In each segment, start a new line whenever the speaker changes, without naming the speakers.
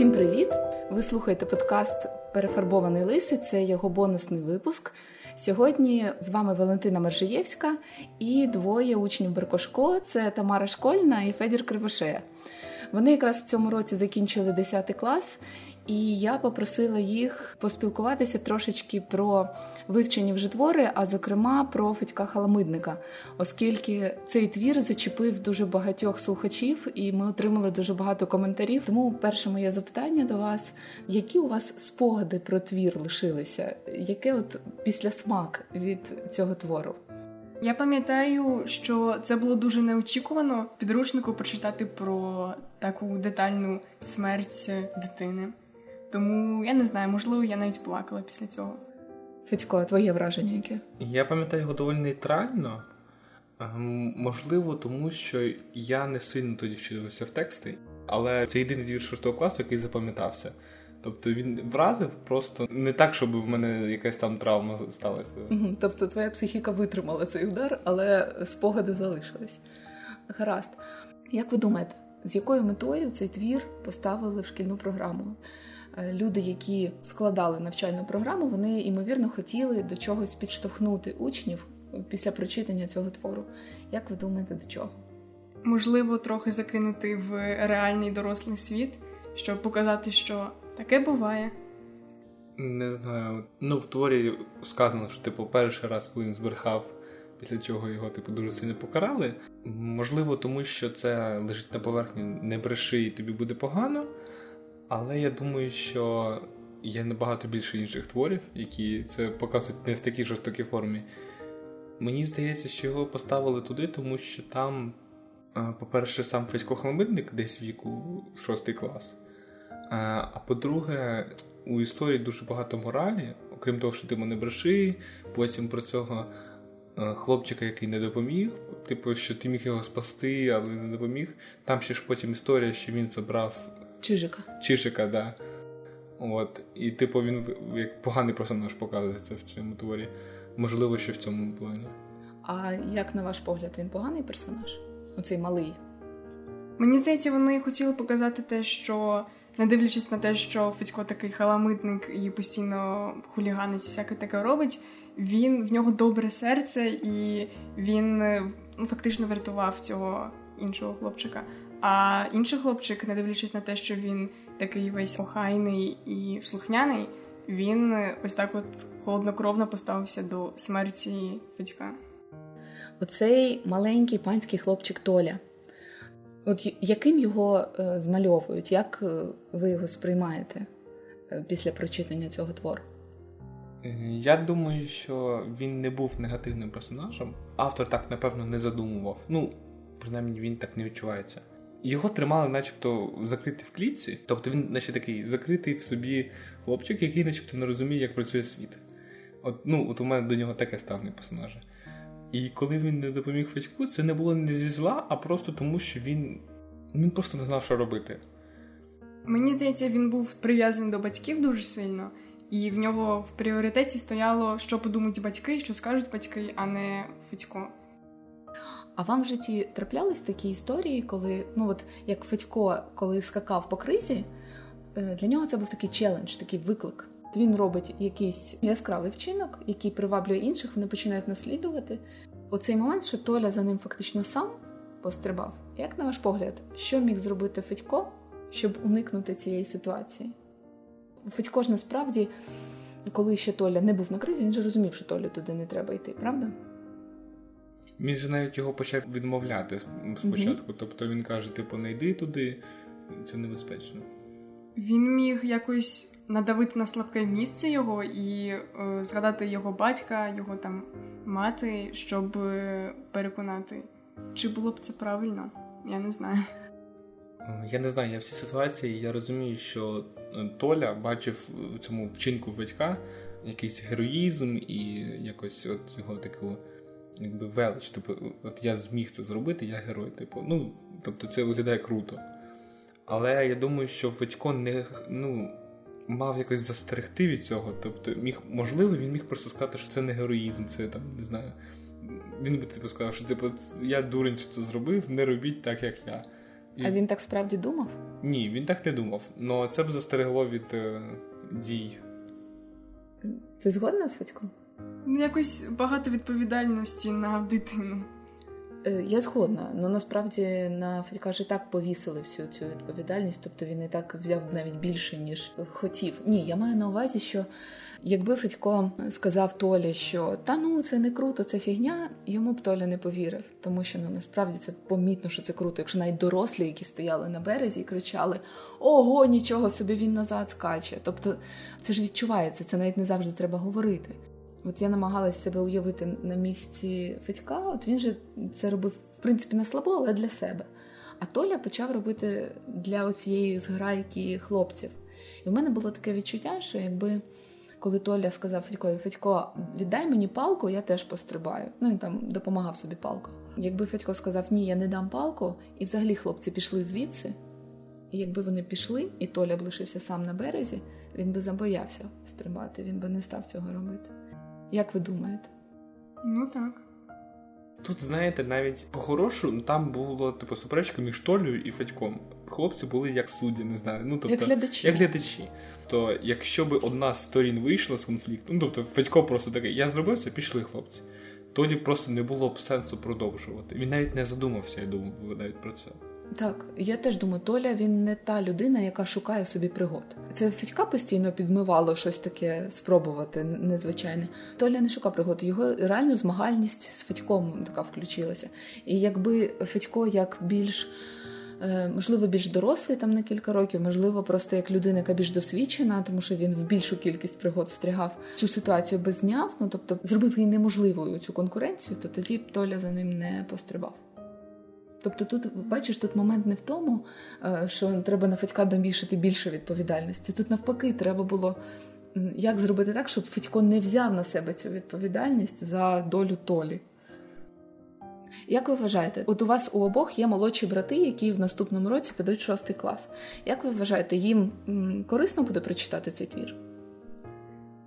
Всім привіт! Ви слухаєте подкаст Перефарбований лиси. Це його бонусний випуск. Сьогодні з вами Валентина Маржиєвська і двоє учнів Беркошко це Тамара Школьна і Федір Кривошея. Вони якраз в цьому році закінчили 10 клас, і я попросила їх поспілкуватися трошечки про вивчені вже твори, а зокрема про Федька Халамидника, оскільки цей твір зачепив дуже багатьох слухачів, і ми отримали дуже багато коментарів. Тому перше моє запитання до вас: які у вас спогади про твір лишилися? Яке от після смак від цього твору?
Я пам'ятаю, що це було дуже неочікувано підручнику прочитати про таку детальну смерть дитини. Тому я не знаю, можливо, я навіть плакала після цього.
Федько, твоє враження яке?
Я пам'ятаю його доволі нейтрально. Можливо, тому що я не сильно тоді вчився в тексти, але це єдиний двір шостого класу, який запам'ятався. Тобто він вразив просто не так, щоб в мене якась там травма сталася.
Угу, Тобто твоя психіка витримала цей удар, але спогади залишились. Гаразд. Як ви думаєте, з якою метою цей твір поставили в шкільну програму? Е, люди, які складали навчальну програму, вони ймовірно хотіли до чогось підштовхнути учнів після прочитання цього твору. Як ви думаєте, до чого?
Можливо, трохи закинути в реальний дорослий світ, щоб показати, що таке буває.
Не знаю. Ну, в творі сказано, що типу перший раз, коли він збрехав, після чого його типу дуже сильно покарали. Можливо, тому що це лежить на поверхні не бреши, і тобі буде погано. Але я думаю, що є набагато більше інших творів, які це показують не в такій жорстокій формі. Мені здається, що його поставили туди, тому що там, е, по-перше, сам Федько Хламидник десь віку шостий клас. Е, а по-друге, у історії дуже багато моралі, окрім того, що ти мене бреши, потім про цього е, хлопчика, який не допоміг, типу, що ти міг його спасти, але не допоміг. Там ще ж потім історія, що він забрав
Чижика.
Чижика, да. От. І, типу, він як поганий персонаж показується в цьому творі. Можливо, що в цьому плані.
А як, на ваш погляд, він поганий персонаж? Оцей малий?
Мені здається, вони хотіли показати те, що, не дивлячись на те, що Федько такий халамитник і постійно хуліганець, всяке таке робить, він в нього добре серце, і він ну, фактично врятував цього іншого хлопчика. А інший хлопчик, не дивлячись на те, що він такий весь охайний і слухняний, він ось так от холоднокровно поставився до смерті Федька.
Оцей маленький панський хлопчик Толя. От яким його е, змальовують? Як е, ви його сприймаєте е, після прочитання цього твору?
Я думаю, що він не був негативним персонажем. Автор так, напевно, не задумував. Ну, принаймні, він так не відчувається. Його тримали, начебто, закритий в клітці. Тобто він, наче такий закритий в собі хлопчик, який, начебто, не розуміє, як працює світ. От ну, от у мене до нього таке ставлення персонажа. І коли він не допоміг Федьку, це не було не зі зла, а просто тому, що він він просто не знав, що робити.
Мені здається, він був прив'язаний до батьків дуже сильно, і в нього в пріоритеті стояло, що подумають батьки, що скажуть батьки, а не Федько.
А вам в житті траплялись такі історії, коли, ну от як Федько, коли скакав по кризі, е, для нього це був такий челендж, такий виклик. Він робить якийсь яскравий вчинок, який приваблює інших, вони починають наслідувати. Оцей момент, що Толя за ним фактично сам пострибав. Як на ваш погляд, що міг зробити Федько, щоб уникнути цієї ситуації? Федько ж насправді, коли ще Толя не був на кризі, він же розумів, що Толі туди не треба йти, правда?
Він же навіть його почав відмовляти спочатку. Mm-hmm. Тобто він каже: типу, не йди туди, це небезпечно.
Він міг якось надавити на слабке місце його і е, згадати його батька, його там мати, щоб е, переконати. Чи було б це правильно? Я не знаю.
Е, я не знаю, я в цій ситуації я розумію, що е, Толя бачив в цьому вчинку батька якийсь героїзм і якось от його таку якби велич. Типу, от я зміг це зробити, я герой. Типу, ну, тобто це виглядає круто. Але я думаю, що Федько не ну, мав якось застерегти від цього. Тобто, міг, можливо, він міг просто сказати, що це не героїзм, це там, не знаю. Він би типу сказав, що типу, я дурень що це зробив, не робіть так, як я.
І... А він так справді думав?
Ні, він так не думав. але це б застерегло від е, дій.
Ти згодна з Федьком?
Ну, якось багато відповідальності на дитину.
Е, я згодна, але насправді на Федька ж і так повісили всю цю відповідальність, тобто він і так взяв навіть більше, ніж хотів. Ні, я маю на увазі, що якби Федько сказав Толі, що та ну це не круто, це фігня, йому б Толя не повірив, тому що ну насправді це помітно, що це круто. Якщо навіть дорослі, які стояли на березі і кричали Ого, нічого собі він назад скаче. Тобто це ж відчувається, це навіть не завжди треба говорити. От я намагалась себе уявити на місці Федька, от він же це робив, в принципі, на слабо, але для себе. А Толя почав робити для оцієї зграйки хлопців. І в мене було таке відчуття, що якби коли Толя сказав Федькові, Федько, віддай мені палку, я теж пострибаю. Ну він там допомагав собі палкою. Якби Федько сказав, ні, я не дам палку, і взагалі хлопці пішли звідси. І якби вони пішли, і Толя б лишився сам на березі, він би забоявся стрибати, він би не став цього робити. Як ви думаєте?
Ну так.
Тут, знаєте, навіть по-хорошому ну, там було типу суперечка між Толею і Федьком. Хлопці були як судді, не знаю. Ну, тобто,
Як глядачі.
Як глядачі. То якщо би одна з сторін вийшла з конфлікту, ну тобто Федько просто такий, я зробив це, пішли хлопці. Толі просто не було б сенсу продовжувати. Він навіть не задумався, я думаю, навіть про це.
Так, я теж думаю, Толя він не та людина, яка шукає собі пригод. Це Федька постійно підмивало щось таке спробувати незвичайне. Толя не шукав пригод, його реально змагальність з Федьком така включилася. І якби Федько як більш е, можливо більш дорослий там на кілька років, можливо, просто як людина, яка більш досвідчена, тому що він в більшу кількість пригод встрягав цю ситуацію без зняв, ну тобто зробив її неможливою цю конкуренцію, то тоді Толя за ним не пострибав. Тобто, тут бачиш, тут момент не в тому, е, що треба на Федька домішати більше відповідальності. Тут навпаки, треба було як зробити так, щоб Федько не взяв на себе цю відповідальність за долю Толі. Як ви вважаєте, от у вас у обох є молодші брати, які в наступному році підуть шостий клас. Як ви вважаєте, їм корисно буде прочитати цей твір?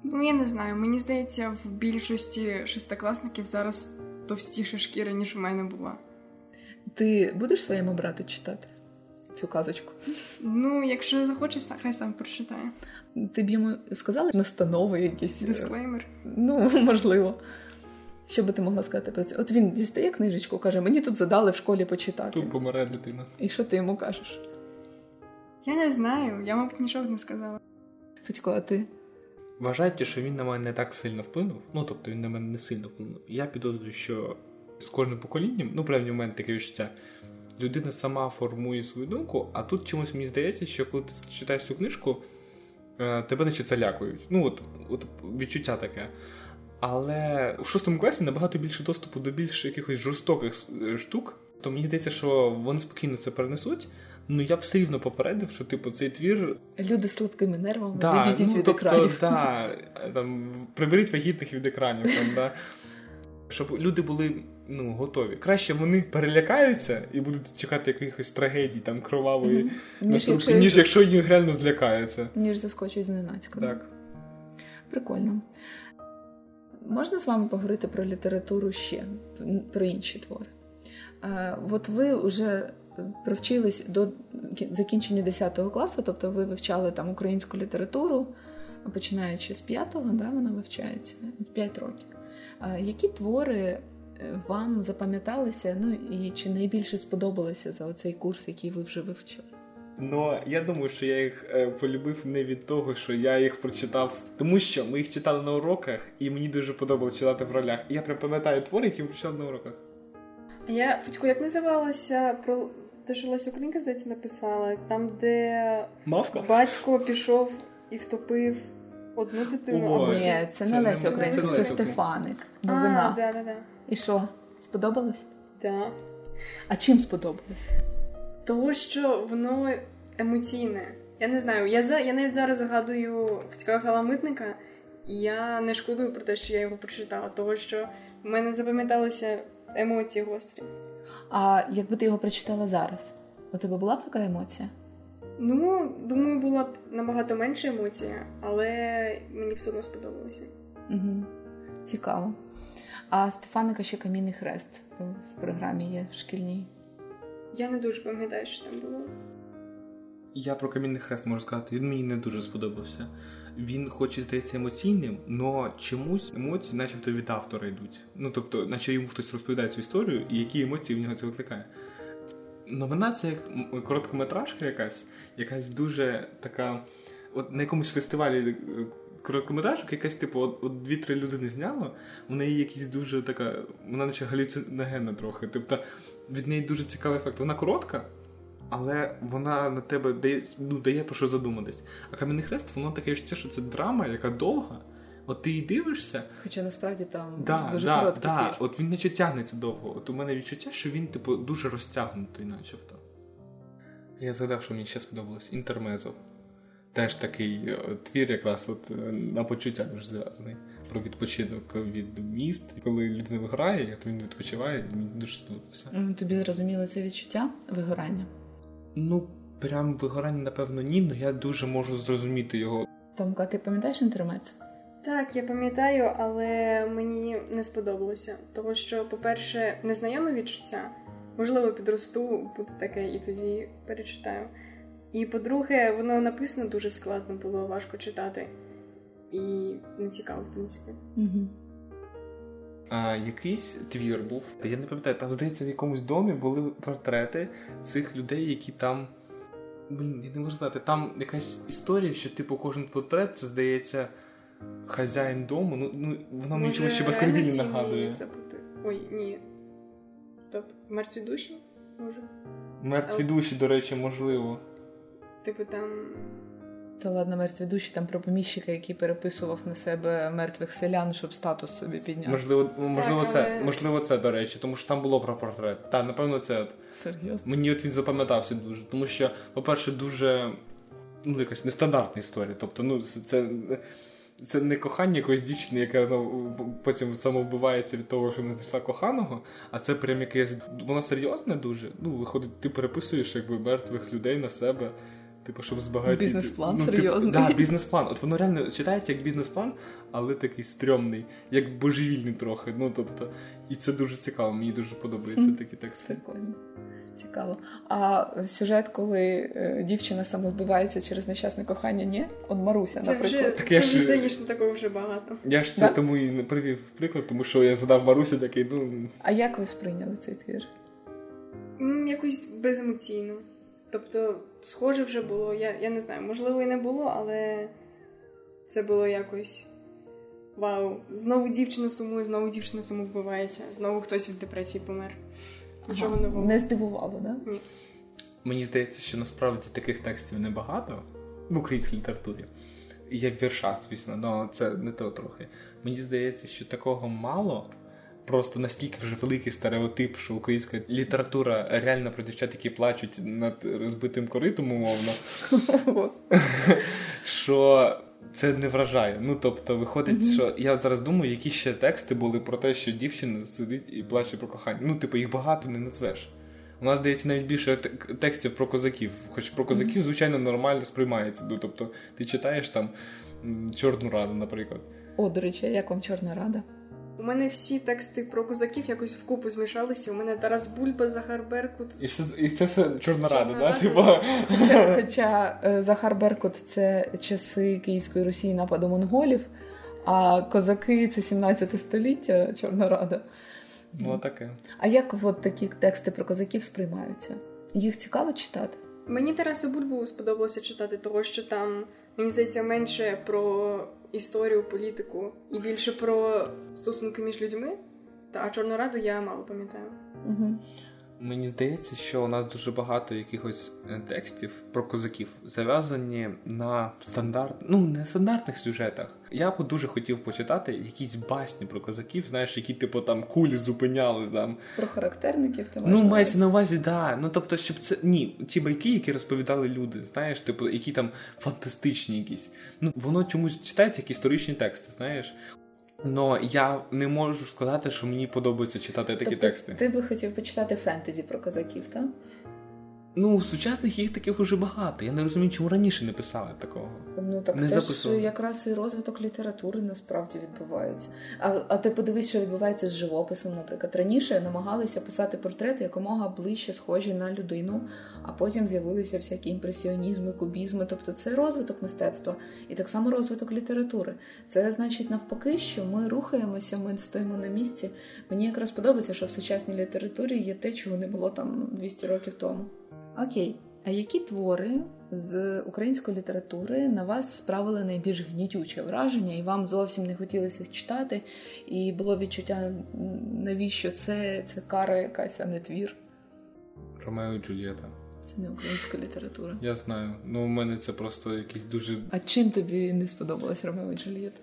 Ну, я не знаю. Мені здається, в більшості шестикласників зараз товстіша шкіра, ніж в мене була.
Ти будеш своєму брату читати цю казочку?
Ну, якщо захоче, хай сам прочитає.
Ти б йому сказала настанови якісь?
Дисклеймер?
Ну, можливо. Що би ти могла сказати про це? От він дістає книжечку, каже, мені тут задали в школі почитати.
Тут помре дитина.
І що ти йому кажеш?
Я не знаю, я, мабуть, нічого не сказала.
Федько, а ти?
Вважаєте, що він на мене не так сильно вплинув? Ну, тобто він на мене не сильно вплинув. Я підозрюю, що з кожним поколінням, ну, принаймні, в мене таке відчуття, людина сама формує свою думку, а тут чомусь мені здається, що коли ти читаєш цю книжку, е, тебе наче залякують. Ну, от, от відчуття таке. Але у шостому класі набагато більше доступу до більш якихось жорстоких е, штук, то мені здається, що вони спокійно це перенесуть. Ну я б все рівно попередив, що типу цей твір.
Люди з слабкими нервами
да,
відійдіть
ну,
від
тобто,
екранів.
Да, там, Приберіть вагітних від екранів. Там, да. Щоб люди були ну, готові. Краще вони перелякаються і будуть чекати якихось трагедій, там кровавої, mm-hmm. ніж, якщо, ніж якщо їх реально злякаються.
Ніж заскочить зненацька.
Так.
Прикольно. Можна з вами поговорити про літературу ще, про інші твори? А, От ви вже привчились до закінчення 10 класу, тобто ви вивчали там українську літературу, починаючи з 5-го, да, вона вивчається 5 років. Які твори е, вам запам'яталися, ну і чи найбільше сподобалися за оцей курс, який ви вже вивчили?
Ну, я думаю, що я їх е, полюбив не від того, що я їх прочитав, тому що ми їх читали на уроках, і мені дуже подобалося читати в ролях. І я прям пам'ятаю твори, які ми прочитали на уроках.
А я Федько, як називалася про те, що Леся Українка, здається, написала, там, де
Мавка?
батько пішов і втопив одну дитину.
О,
або...
Ні, це, це не Леся Українка, це, це Стефаник. Новина.
А, да, да, да.
І що? Сподобалось?
Да.
А чим сподобалось?
Того, що воно емоційне. Я не знаю, я за я навіть зараз згадую Федька Галамитника, і я не шкодую про те, що я його прочитала, того що в мене запам'яталися емоції гострі.
А якби ти його прочитала зараз, у тебе була б така емоція?
Ну, думаю, була б набагато менша емоція, але мені все одно сподобалося.
Угу. Цікаво. А Стефаника ще камінний хрест в програмі є в шкільній.
Я не дуже пам'ятаю, що там було.
Я про камінний хрест можу сказати, він мені не дуже сподобався. Він, хоч і здається емоційним, але чомусь емоції, начебто, від автора йдуть. Ну тобто, наче йому хтось розповідає цю історію, і які емоції в нього це викликає. Новина це як короткометражка якась, якась дуже така. От на якомусь фестивалі е, короткометражок, якась, типу, от, дві-три людини зняло, у неї якісь дуже така, вона наче галюциногенна трохи. Тобто від неї дуже цікавий ефект. Вона коротка, але вона на тебе дає ну, дає про що задуматись. А кам'яний хрест, воно таке що це драма, яка довга. От ти її дивишся.
Хоча насправді там
да,
дуже
да,
короткий
да.
твір.
От він наче тягнеться довго. От у мене відчуття, що він, типу, дуже розтягнутий, начебто. Я згадав, що мені ще сподобалось інтермезо. Теж такий е, твір, якраз от е, на почуття дуже зв'язаний. Про відпочинок від міст. Коли людина виграє, то він відпочиває, і мені дуже сподобався.
М, Тобі зрозуміло це відчуття вигорання?
Ну, прям вигорання, напевно, ні, але я дуже можу зрозуміти його.
Томка, ти пам'ятаєш інтермець?
Так, я пам'ятаю, але мені не сподобалося. Тому що, по-перше, незнайоме відчуття. Можливо, підросту, буде таке, і тоді перечитаю. І по-друге, воно написано дуже складно, було важко читати. І не цікаво, в принципі.
Угу.
А, якийсь твір був. Я не пам'ятаю, там, здається, в якомусь домі були портрети цих людей, які там. Блін, я не можу знати, там якась історія, що, типу, кожен портрет, це здається, хазяїн дому. Ну, ну воно мені чомусь ще
реально
нагадує.
забути? Ой, ні. Стоп. Мертві душі? Може?
Мертві душі, до речі, можливо.
Типу там.
Та ладно, мертві душі там про поміщика, який переписував на себе мертвих селян, щоб статус собі підняти.
Можливо, можливо, це,
але-
можливо, це, до речі, тому що там було про портрет. Так, напевно, це. От.
Серйозно.
Мені от він запам'ятався дуже, тому що, по-перше, дуже ну, якась нестандартна історія. Тобто, ну, це, це, не кохання якоїсь дівчини, яка ну, потім самовбивається від того, що не знайшла коханого, а це прям якесь. Воно серйозне дуже. Ну, виходить, ти переписуєш якби мертвих людей на себе. Типу, щоб збагатити.
Бізнес-план
ну,
серйозний.
Типу, да, бізнес-план. От воно реально читається як бізнес-план, але такий стрьомний, як божевільний трохи. Ну, тобто, і це дуже цікаво, мені дуже подобаються такі тексти.
Прикольно. Цікаво. А сюжет, коли е, дівчина самовбивається через нещасне кохання, ні? От Маруся,
Це
наприклад.
вже
Так
це
я
вже
ж-
звісно такого вже багато.
Я ж це
Да?
тому і не привів приклад, тому що я задав Марусі такий, ну.
А як ви сприйняли цей твір?
М, Якось беземоційно. Тобто, схоже вже було. Я, я не знаю, можливо, і не було, але це було якось. Вау, знову дівчина сумує, знову дівчина самовбивається, знову хтось від депресії помер. Нічого
Ага.
нового.
Не здивувало, да?
Мені здається, що насправді таких текстів небагато в українській літературі. Є в віршах, звісно, але це не то трохи. Мені здається, що такого мало. Просто настільки вже великий стереотип, що українська література реально про дівчат, які плачуть над розбитим коритом, умовно. Що це не вражає. Ну тобто, виходить, що я зараз думаю, які ще тексти були про те, що дівчина сидить і плаче про кохання. Ну, типу, їх багато не назвеш. У нас здається навіть більше текстів про козаків. Хоч про козаків, звичайно, нормально сприймається. Ну, тобто, ти читаєш там Чорну раду, наприклад.
О, до речі, як вам Чорна Рада?
У мене всі тексти про козаків якось вкупу змішалися. У мене Тарас Бульба, Захар Беркут.
І це, і це все Чорна рада, да? Типу,
Хоча, хоча е, Захар Беркут це часи Київської Росії нападу монголів, а козаки це 17 століття Чорна Рада.
ну таке.
А як от такі тексти про козаків сприймаються? Їх цікаво читати?
Мені Тараса Бульбу сподобалося читати, того що там, мені здається, менше про історію, політику і більше про стосунки між людьми. Та а Чорну Раду я мало пам'ятаю.
Угу.
Мені здається, що у нас дуже багато якихось е, текстів про козаків зав'язані на стандарт, ну не стандартних сюжетах. Я б дуже хотів почитати якісь басні про козаків, знаєш, які типу там кулі зупиняли там.
Про характерників ти маєш
Ну, мається на
увазі?
увазі, да. Ну тобто, щоб це ні, ті байки, які розповідали люди, знаєш, типу, які там фантастичні якісь. Ну воно чомусь читається як історичні тексти, знаєш. Но я не можу сказати, що мені подобається читати такі
тобто,
тексти.
Ти би хотів почитати фентезі про козаків, так?
Ну, сучасних їх таких уже багато. Я не розумію, чому раніше не писали такого.
Так
не
це
записували.
ж якраз і розвиток літератури насправді відбувається. А, а ти подивись, що відбувається з живописом, наприклад. Раніше намагалися писати портрети якомога ближче схожі на людину, а потім з'явилися всякі імпресіонізми, кубізми. Тобто це розвиток мистецтва і так само розвиток літератури. Це значить навпаки, що ми рухаємося, ми стоїмо на місці. Мені якраз подобається, що в сучасній літературі є те, чого не було там 200 років тому. Окей, а які твори з української літератури на вас справили найбільш гнітюче враження, і вам зовсім не хотілося їх читати, і було відчуття, навіщо це, це кара якась, а не твір?
Ромео і Джульєта.
Це не українська література.
Я знаю. Ну, у мене це просто якийсь дуже.
А чим тобі не сподобалось Ромео і Джульєта?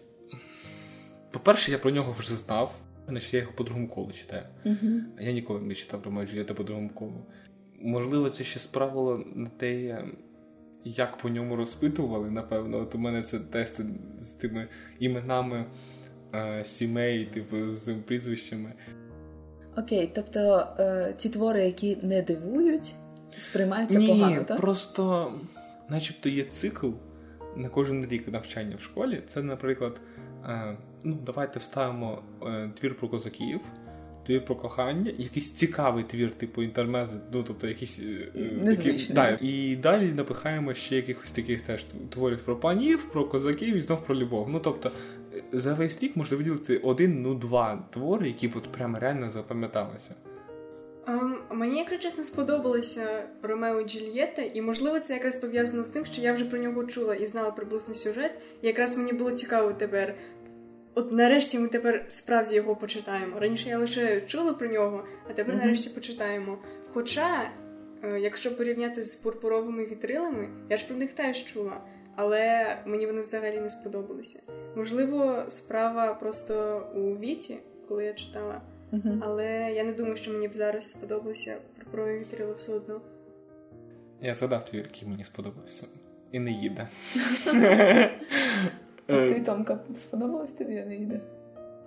По-перше, я про нього вже знав, значить я його по другому колу читаю.
Угу.
А я ніколи не читав Ромео і Джульєта по другому колу. Можливо, це ще справило на те, як по ньому розпитували, напевно. От у мене це тести з тими іменами е, сімей, типу, з прізвищами.
Окей, тобто е, ті твори, які не дивують, сприймаються
Ні,
погано, так?
просто начебто є цикл на кожен рік навчання в школі. Це, наприклад, е, ну, давайте вставимо е, твір про козаків. Твір про кохання, якийсь цікавий твір, типу інтермези, ну тобто якийсь е, який- да, і далі напихаємо ще якихось таких теж творів про панів, про козаків і знов про любов. Ну тобто за весь рік можна виділити один, ну два твори, які б от прямо реально запам'яталися.
Ем, мені, якщо чесно, сподобалося Ромео і Джульєта, і можливо це якраз пов'язано з тим, що я вже про нього чула і знала приблизно сюжет. І якраз мені було цікаво тепер. От нарешті ми тепер справді його почитаємо. Раніше я лише чула про нього, а тепер
Мгм.
нарешті почитаємо. Хоча, е, якщо порівняти з пурпуровими вітрилами, я ж про них теж чула, але мені вони взагалі не сподобалися. Можливо, справа просто у віці, коли я читала.
Угу.
Але я не думаю, що мені б зараз сподобалося пурпурові вітрила все одно.
Я згадав твір, який мені сподобався. І не їде.
А ти, Томка, сподобалось тобі Анаїда?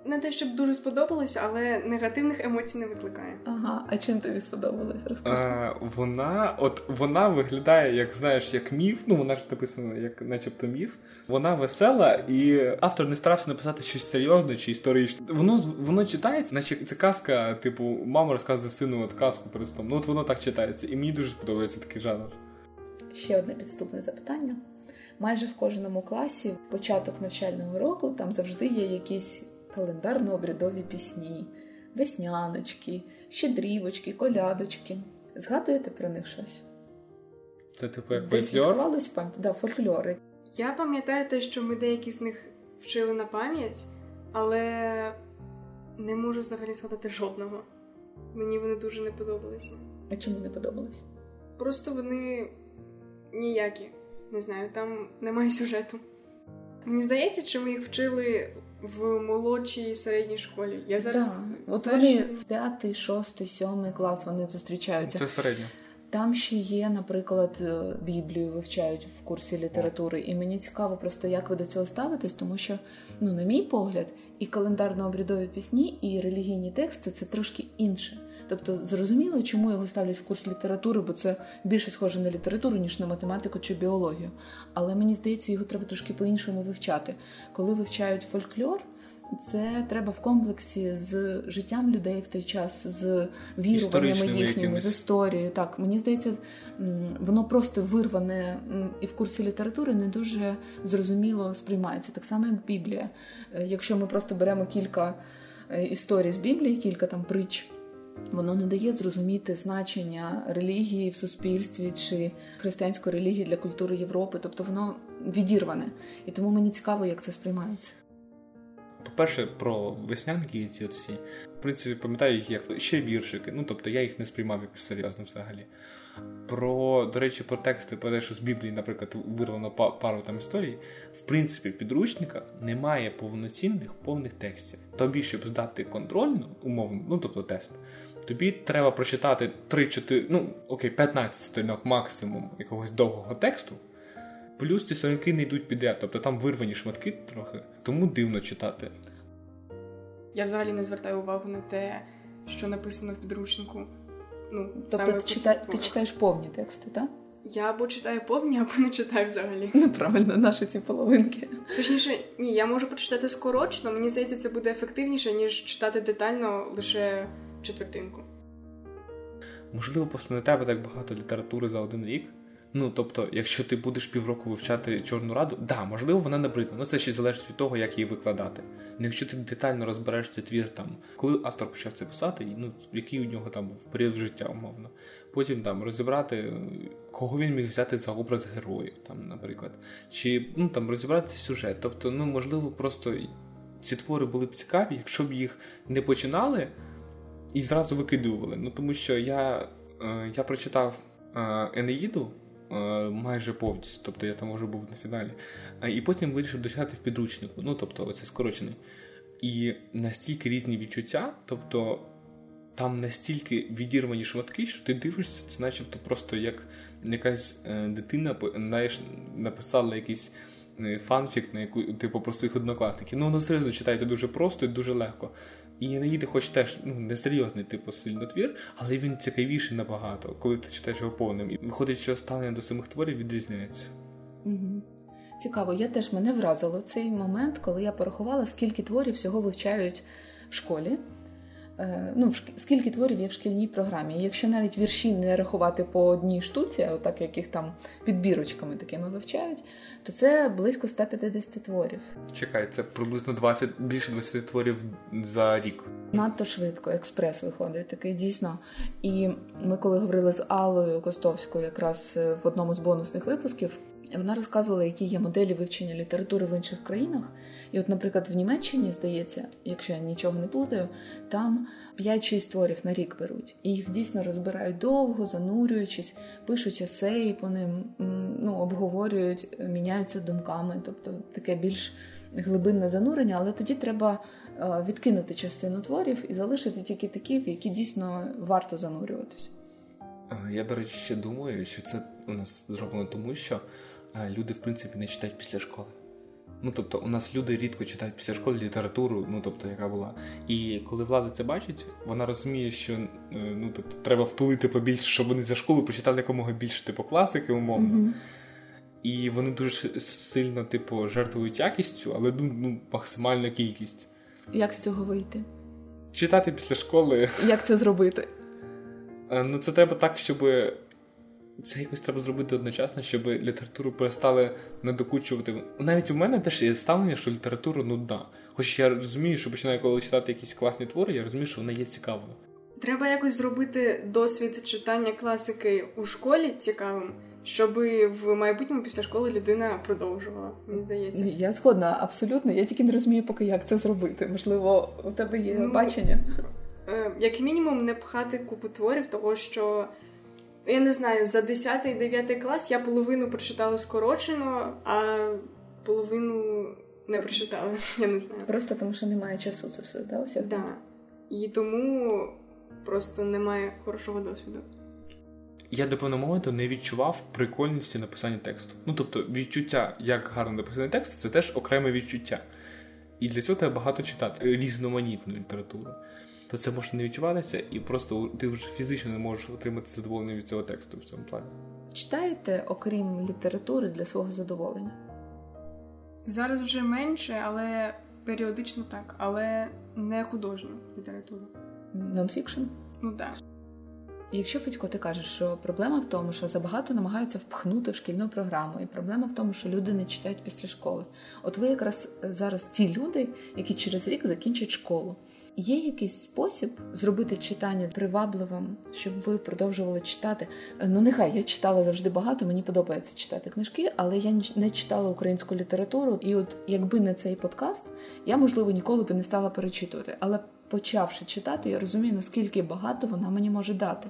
Не те, щоб дуже сподобалося, але негативних емоцій не викликає.
Ага, а чим тобі сподобалось? Розкажи.
А, вона, от вона виглядає, як знаєш, як міф. Ну вона ж написана як, начебто, міф. Вона весела, і автор не старався написати щось серйозне чи історичне. Воно воно читається, наче це казка, типу, мама розказує сину от казку перед сном. Ну от воно так читається, і мені дуже подобається такий жанр.
Ще одне підступне запитання. Майже в кожному класі початок навчального року там завжди є якісь календарно-обрядові пісні, весняночки, щедрівочки, колядочки. Згадуєте про них щось?
Це типу як
Десь
фольклор.
Да, фольклори.
Я пам'ятаю те, що ми деякі з них вчили на пам'ять, але не можу взагалі згадати жодного. Мені вони дуже не подобалися.
А чому не подобалось?
Просто вони ніякі. Не знаю, там немає сюжету. Мені здається, чи ми їх вчили в молодшій середній школі. Я зараз
Да. От вони в п'ятий, шостий, сьомий клас вони зустрічаються.
Це середньо.
Там ще є, наприклад, е, Біблію вивчають в курсі літератури, і мені цікаво просто, як ви до цього ставитесь, тому що, ну, на мій погляд, і календарно-обрядові пісні, і релігійні тексти це трошки інше. Тобто, зрозуміло, чому його ставлять в курс літератури, бо це більше схоже на літературу, ніж на математику чи біологію. Але мені здається, його треба трошки по-іншому вивчати. Коли вивчають фольклор, це треба в комплексі з життям людей в той час, з віруваннями їхніми, з історією. Так, мені здається, воно просто вирване і в курсі літератури не дуже зрозуміло сприймається. Так само, як Біблія. Е, Якщо ми просто беремо кілька е, історій з Біблії, кілька там притч. Воно не дає зрозуміти значення релігії в суспільстві чи християнської релігії для культури Європи, тобто воно відірване. І тому мені цікаво, як це сприймається.
По-перше, про веснянки і ці всі. В принципі, пам'ятаю їх як ще віршики. Ну тобто я їх не сприймав якось серйозно взагалі. Про, до речі, про тексти, про те, що з Біблії, наприклад, вирвано пару там історій. В принципі, в підручниках немає повноцінних повних текстів. Тобі, щоб здати контрольну, умовно, ну тобто тест, тобі треба прочитати 3-4, ну окей, 15 сторінок максимум якогось довгого тексту. Плюс ці сторінки не йдуть підряд, тобто там вирвані шматки трохи, тому дивно читати.
Я взагалі не звертаю увагу на те, що написано в підручнику. Ну,
тобто
саме
ти, чита... ти читаєш повні тексти, так?
Я або читаю повні, або не читаю взагалі.
Ну, правильно, наші ці половинки.
Точніше, ні, я можу прочитати скорочно, мені здається, це буде ефективніше, ніж читати детально лише четвертинку.
Можливо, просто не тебе так багато літератури за один рік. Ну, тобто, якщо ти будеш півроку вивчати Чорну раду, да, можливо, вона набридне, але це ще залежить від того, як її викладати. Ну, якщо ти детально розбереш цей твір, там, коли автор почав це писати, ну, який у нього там був період життя, умовно. Потім там розібрати, кого він міг взяти за образ героїв, там, наприклад, чи ну, там розібрати сюжет. Тобто, ну, можливо, просто ці твори були б цікаві, якщо б їх не починали і зразу викидували. Ну, тому що я, е, я прочитав е, Енеїду. Е, майже повністю, тобто я там вже був на фіналі. І потім вирішив дочитати в підручнику, ну тобто, оце скорочений. І настільки різні відчуття, тобто там настільки відірвані шматки, що ти дивишся, це начебто просто як якась е, дитина знаєш, написала якийсь е, фанфік, на яку ти попросив однокласників. Ну, воно серйозно читається дуже просто і дуже легко. І Енеїди хоч теж ну, несерйозний типу сильно твір, але він цікавіший набагато, коли ти читаєш його повним. І виходить, що ставлення до самих творів відрізняється.
Угу. Цікаво, я теж мене вразило цей момент, коли я порахувала, скільки творів всього вивчають в школі. Е, ну, скільки творів є в шкільній програмі. І якщо навіть вірші не рахувати по одній штуці, отак як їх там підбірочками такими вивчають, то це близько 150 творів.
Чекай, це приблизно 20, більше 20 творів за рік.
Надто швидко, експрес виходить такий дійсно. І ми, коли говорили з Аллою Костовською, якраз е, в одному з бонусних випусків. Вона розказувала, які є моделі вивчення літератури в інших країнах. І, от, наприклад, в Німеччині, здається, якщо я нічого не плутаю, там 5-6 творів на рік беруть. І їх дійсно розбирають довго, занурюючись, пишуть есеї по ним, ну, обговорюють, міняються думками, тобто таке більш глибинне занурення, але тоді треба е, відкинути частину творів і залишити тільки такі, в які дійсно варто занурюватися.
Е, я, до речі, ще думаю, що це у нас зроблено тому, що люди, в принципі, не читають після школи. Ну, тобто, у нас люди рідко читають після школи літературу, ну тобто, яка була. І коли влада це бачить, вона розуміє, що е, ну, тобто, треба втулити побільше, щоб вони за школу почитали якомога більше, типу, класики, умовно. Mm-hmm. І вони дуже сильно, типу, жертвують якістю, але ну, ну, максимальна кількість.
Як з цього вийти?
Читати після школи.
Як це зробити?
Е, ну, це треба так, щоб це якось треба зробити одночасно, щоб літературу перестали надокучувати. Навіть у мене теж є ставлення, що література нудна. Хоч я розумію, що починаю коли читати якісь класні твори, я розумію, що вона є цікавою.
Треба якось зробити досвід читання класики у школі цікавим, щоб в майбутньому після школи людина продовжувала. Мені здається,
я згодна абсолютно. Я тільки не розумію, поки як це зробити. Можливо, у тебе є ну, бачення.
Е, як мінімум, не пхати купу творів, того що я не знаю, за 10 і 9 клас я половину прочитала скорочено, а половину не прочитала. Я не знаю.
Просто тому, що немає часу це все, да, ось
да. І тому просто немає хорошого досвіду.
Я до певного моменту не відчував прикольності написання тексту. Ну тобто, відчуття, як гарно написаний текст, це теж окреме відчуття. І для цього треба багато читати різноманітну літературу то це може не відчуватися, і просто ти вже фізично не можеш отримати задоволення від цього тексту в цьому плані.
Читаєте, окрім літератури, для свого задоволення?
Зараз вже менше, але періодично так, але не художню літературу.
Нонфікшн?
Ну так.
Якщо Федько, ти кажеш, що проблема в тому, що забагато намагаються впхнути в шкільну програму, і проблема в тому, що люди не читають після школи. От ви якраз зараз ті люди, які через рік закінчать школу. Є якийсь спосіб зробити читання привабливим, щоб ви продовжували читати? Ну, нехай я читала завжди багато, мені подобається читати книжки, але я не читала українську літературу. І от якби не цей подкаст, я можливо ніколи б не стала перечитувати. Але почавши читати, я розумію, наскільки багато вона мені може дати.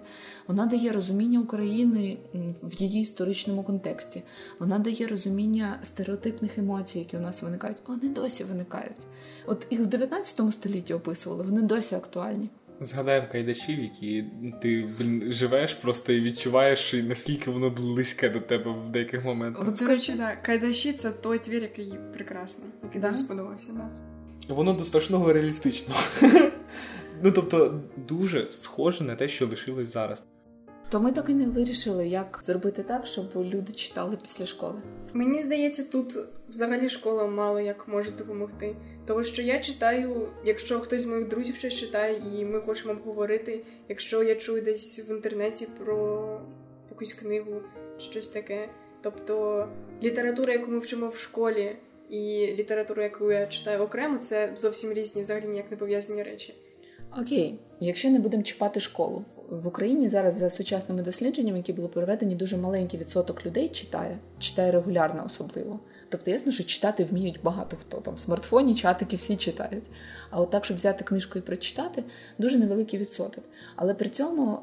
Вона дає розуміння України в її історичному контексті. Вона дає розуміння стереотипних емоцій, які у нас виникають. Вони досі виникають. От їх в 19 столітті описували, вони досі актуальні.
Згадаємо кайдашів, які ти блін, живеш просто і відчуваєш, наскільки воно близьке до тебе в деяких моментах.
От, До да, кайдаші це той твір, який прекрасний, який да? дуже сподобався. Да.
Воно до страшного реалістично. Ну тобто, дуже схоже на те, що лишилось зараз.
То ми так і не вирішили, як зробити так, щоб люди читали після школи.
Мені здається, тут взагалі школа мало як може допомогти. Тому що я читаю, якщо хтось з моїх друзів щось читає, і ми хочемо обговорити, якщо я чую десь в інтернеті про якусь книгу, щось таке. Тобто література, яку ми вчимо в школі, і література, яку я читаю окремо, це зовсім різні, взагалі ніяк не пов'язані речі.
Окей, якщо не будемо чіпати школу в Україні зараз за сучасними дослідженнями, які були проведені, дуже маленький відсоток людей читає, читає регулярно, особливо. Тобто, ясно, що читати вміють багато хто там в смартфоні, чатики всі читають. А от так, щоб взяти книжку і прочитати, дуже невеликий відсоток. Але при цьому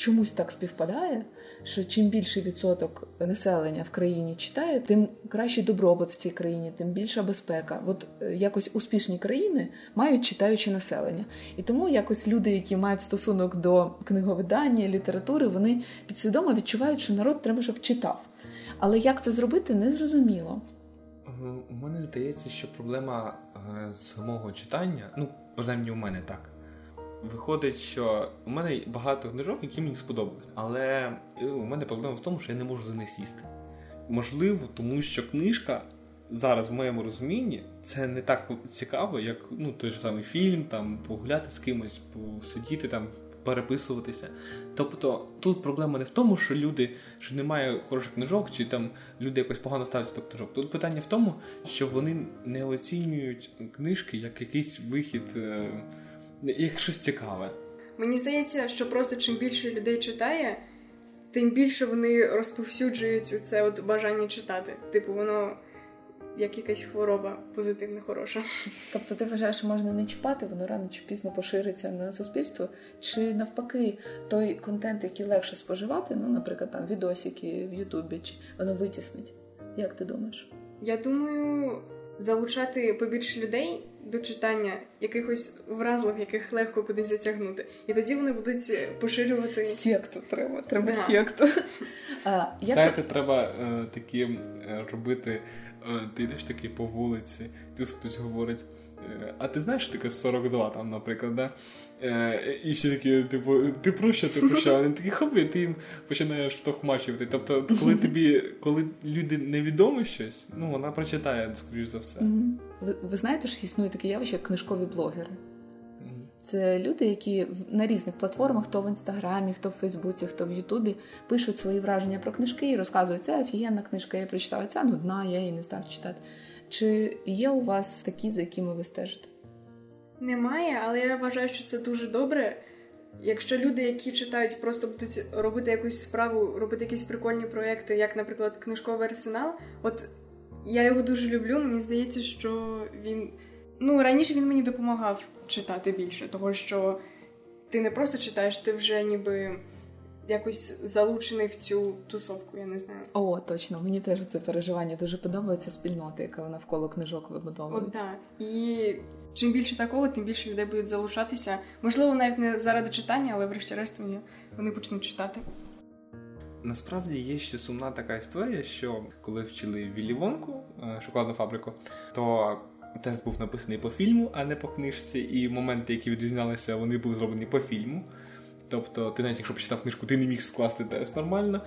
чомусь так співпадає, що чим більший відсоток населення в країні читає, тим кращий добробут в цій країні, тим більша безпека. От е, якось успішні країни мають читаюче населення. І тому якось люди, які мають стосунок до книговидання, літератури, вони підсвідомо відчувають, що народ треба, щоб читав. Але як це зробити, не зрозуміло.
Е, у мене здається, що проблема е, самого читання, ну, принаймні у мене так. Виходить, що у мене багато книжок, які мені сподобались. Але е, у мене проблема в тому, що я не можу за них сісти. Можливо, тому що книжка зараз, в моєму розумінні, це не так цікаво, як ну, той ж самий фільм, там погуляти з кимось, посидіти там. Переписуватися. Тобто тут проблема не в тому, що люди, що немає хороших книжок, чи там люди якось погано ставляться до книжок. Тут питання в тому, що вони не оцінюють книжки як якийсь вихід. Е, як щось цікаве.
Мені здається, що просто чим більше людей читає, тим більше вони розповсюджують це от бажання читати. Типу, воно як якась хвороба позитивна, хороша.
Тобто ти вважаєш, що можна не чіпати, воно рано чи пізно пошириться на суспільство, чи навпаки, той контент, який легше споживати, ну, наприклад, там відосики в Ютубі, чи воно витіснить? Як ти думаєш?
Я думаю, залучати побільше людей до читання якихось вразливих, яких легко кудись затягнути. І тоді вони будуть поширювати
секту. Треба треба да. секту.
А, Знаєте, треба е, такі е, робити. Е, ти йдеш таки по вулиці, тут хтось говорить. Е, а ти знаєш, що таке 42 там, наприклад, да? Е, і всі такі, типу, ти про що, ти про що? Вони такі хоп, і ти їм починаєш втохмачувати. Тобто, коли тобі, коли люди невідомо щось, ну вона прочитає, скоріш за все.
Ви, ви знаєте, що існує таке явище, як книжкові блогери. Це люди, які на різних платформах, хто в інстаграмі, хто в Фейсбуці, хто в Ютубі, пишуть свої враження про книжки і розказують, це офігенна книжка, я прочитала, ця нудна, я її не став читати. Чи є у вас такі, за якими ви стежите?
Немає, але я вважаю, що це дуже добре. Якщо люди, які читають, просто будуть робити якусь справу, робити якісь прикольні проекти, як, наприклад, книжковий арсенал, от я його дуже люблю. Мені здається, що він. Ну, раніше він мені допомагав читати більше, того що ти не просто читаєш, ти вже ніби якось залучений в цю тусовку, я не знаю.
О, точно, мені теж це переживання дуже подобається спільнота, яка навколо книжок вибудовується.
От, так. І чим більше такого, тим більше людей будуть залучатися. Можливо, навіть не заради читання, але врешті-решт вони почнуть читати.
Насправді є ще сумна така історія, що коли вчили Віллі Вонку, е, шоколадну фабрику, то тест був написаний по фільму, а не по книжці, і моменти, які відрізнялися, вони були зроблені по фільму. Тобто, ти навіть якщо почитав книжку, ти не міг скласти тест нормально.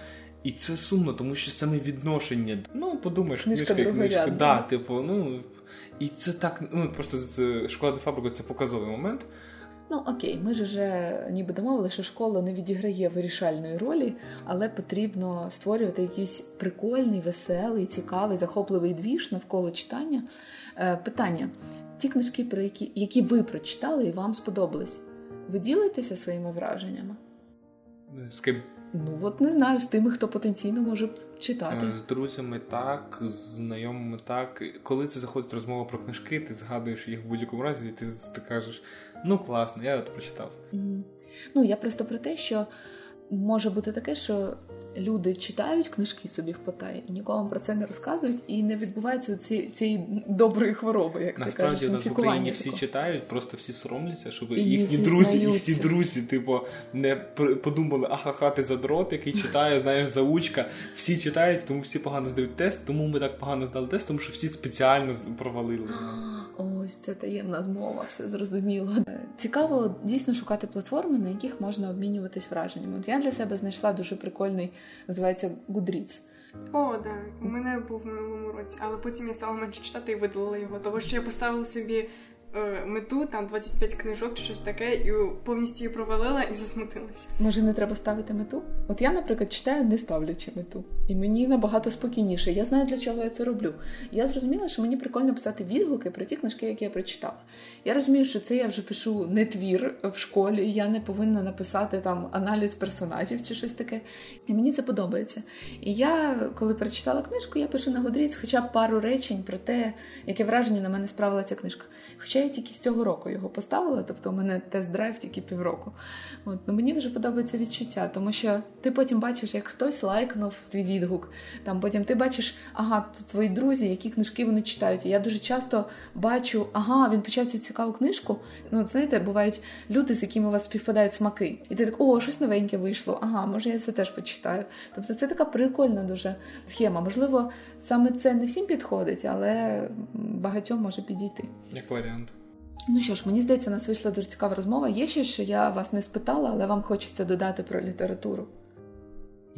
І це сумно, тому що саме відношення. Ну, подумаєш,
книжка книжка, книжка.
Да, типу, ну. І це так, ну просто з школа фабрику це показовий момент.
Ну окей, ми ж вже ніби домовили, що школа не відіграє вирішальної ролі, але потрібно створювати якийсь прикольний, веселий, цікавий, захопливий двіж навколо читання. Е, Питання: ті книжки, про які які ви прочитали і вам сподобались, ви ділитеся своїми враженнями?
З ким?
Ну от не знаю, з тими, хто потенційно може читати.
З друзями так, з знайомими так. Коли це заходить розмова про книжки, ти згадуєш їх в будь-якому разі, і ти, ти кажеш, ну класно, я от прочитав.
Mm. Ну я просто про те, що може бути таке, що люди читають книжки собі в Потаї і нікому про це не розказують, і не відбувається ці, цієї доброї хвороби, як
Насправді,
ти
кажеш, в Україні всі читають, просто всі соромляться, щоб і їхні друзі, їхні друзі, типу, не подумали, ахаха, ти задрот, який читає, знаєш, заучка. Всі читають, тому всі погано здають тест, тому ми так погано здали тест, тому що всі спеціально провалили.
О, Ось це таємна змова, все зрозуміло. Е, цікаво дійсно шукати платформи, на яких можна обмінюватись враженнями. От я для себе знайшла дуже прикольний, називається Goodreads.
О, да, У мене був в минулому році, але потім я стала менше читати і видалила його, тому що я поставила собі мету, там 25 книжок чи щось таке, і повністю її провалила і засмутилася.
Може, не треба ставити мету? От я, наприклад, читаю, не ставлячи мету, і мені набагато спокійніше. Я знаю, для чого я це роблю. Я зрозуміла, що мені прикольно писати відгуки про ті книжки, які я прочитала. Я розумію, що це я вже пишу не твір в школі, я не повинна написати там аналіз персонажів чи щось таке. І мені це подобається. І я, коли прочитала книжку, я пишу на Годріц хоча б пару речень про те, яке враження на мене справила ця книжка. Хоча я тільки з цього року його поставила, тобто у мене тест-драйв тільки півроку. От, ну, Мені дуже подобається відчуття, тому що ти потім бачиш, як хтось лайкнув твій відгук. Там Потім ти бачиш, ага, тут твої друзі, які книжки вони читають. І я дуже часто бачу, ага, він почав цю цікаву книжку. Ну, знаєте, бувають люди, з якими у вас співпадають смаки. І ти так, о, щось новеньке вийшло, ага, може я це теж почитаю. Тобто це така прикольна дуже схема. Можливо, саме це не всім підходить, але багатьом може підійти.
Як варіант.
Ну що ж, мені здається, у нас вийшла дуже цікава розмова. Є ще, що я вас не спитала, але вам хочеться додати про літературу.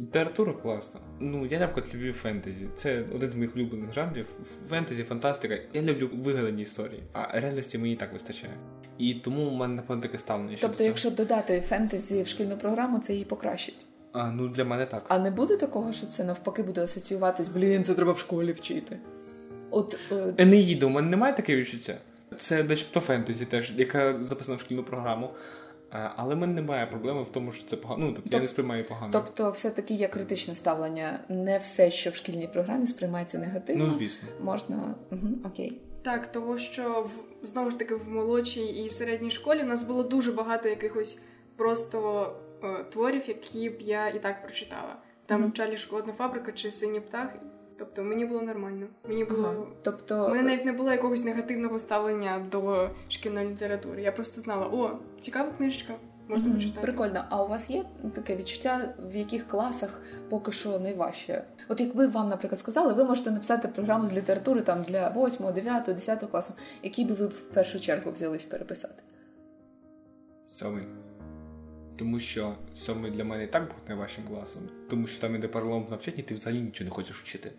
Література класна. Ну, я, наприклад, люблю фентезі. Це один з моїх улюблених жанрів. Фентезі, фантастика. Я люблю вигадані історії, а реальності мені так вистачає. І тому у мене напевно таке ставлення.
Тобто, якщо додати фентезі в шкільну програму, це її покращить.
А, ну для мене так.
А не буде такого, що це навпаки буде асоціюватись, блін, це треба в школі вчити.
От е... Енеїда, у мене немає таке відчуття. Це начебто фентезі, теж, яка записана в шкільну програму. Е, але в мене немає проблеми в тому, що це погано. Ну, тобто Тоб... я не сприймаю погано.
Тобто, все-таки є критичне ставлення. Не все, що в шкільній програмі сприймається негативно.
Ну, звісно.
Можна угу, окей.
Так, тому що в знову ж таки в молодшій і середній школі у нас було дуже багато якихось просто е, творів, які б я і так прочитала. Там mm-hmm. Чарлі Шоколадна фабрика чи Синій птах. Тобто мені було нормально. Мені було ага. тобто, У мене навіть не було якогось негативного ставлення до шкільної літератури. Я просто знала, о, цікава книжечка, можна mm-hmm. почитати.
Прикольно. А у вас є таке відчуття, в яких класах поки що найважче? От якби вам, наприклад, сказали, ви можете написати програму з літератури там для 8, 9, 10 класу, який би ви в першу чергу взялись переписати?
Сьомий. Тому що сьомий для мене і так був найважчим класом, тому що там іде паралом в навчанні, ти взагалі нічого не хочеш вчити.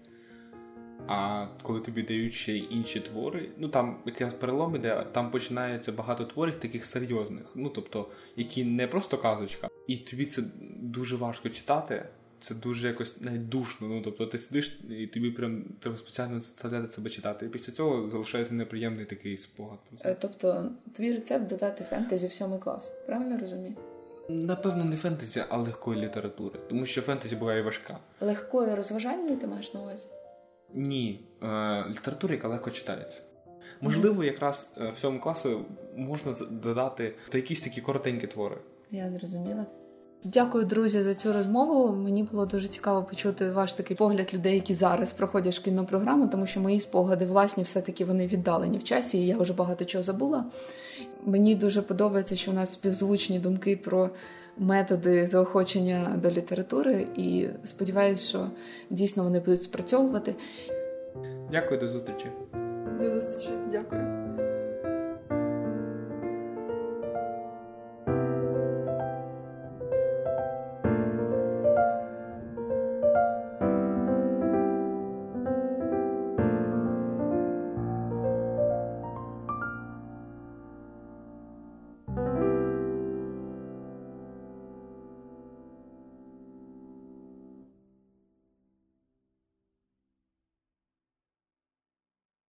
А коли тобі дають ще й інші твори, ну там якраз перелом іде, там починається багато творів таких серйозних, ну тобто, які не просто казочка, і тобі це дуже важко читати. Це дуже якось навіть душно. Ну тобто ти сидиш і тобі прям треба спеціально заставляти себе читати. І після цього залишається неприємний такий спогад.
Е, тобто, твій рецепт додати фентезі в сьомий клас, правильно розумію?
Напевно, не фентезі, а легкої літератури, тому що фентезі буває важка.
Легкої розважальної ти маєш на увазі?
Ні, е, література, яка легко читається. Можливо, якраз е, в цьому класі можна додати то якісь такі коротенькі твори.
Я зрозуміла. Дякую, друзі, за цю розмову. Мені було дуже цікаво почути ваш такий погляд людей, які зараз проходять шкільну програму, тому що мої спогади власні все-таки вони віддалені в часі, і я вже багато чого забула. Мені дуже подобається, що у нас співзвучні думки про методи заохочення до літератури, і сподіваюся, що дійсно вони будуть спрацьовувати.
Дякую, до зустрічі.
До зустрічі, дякую.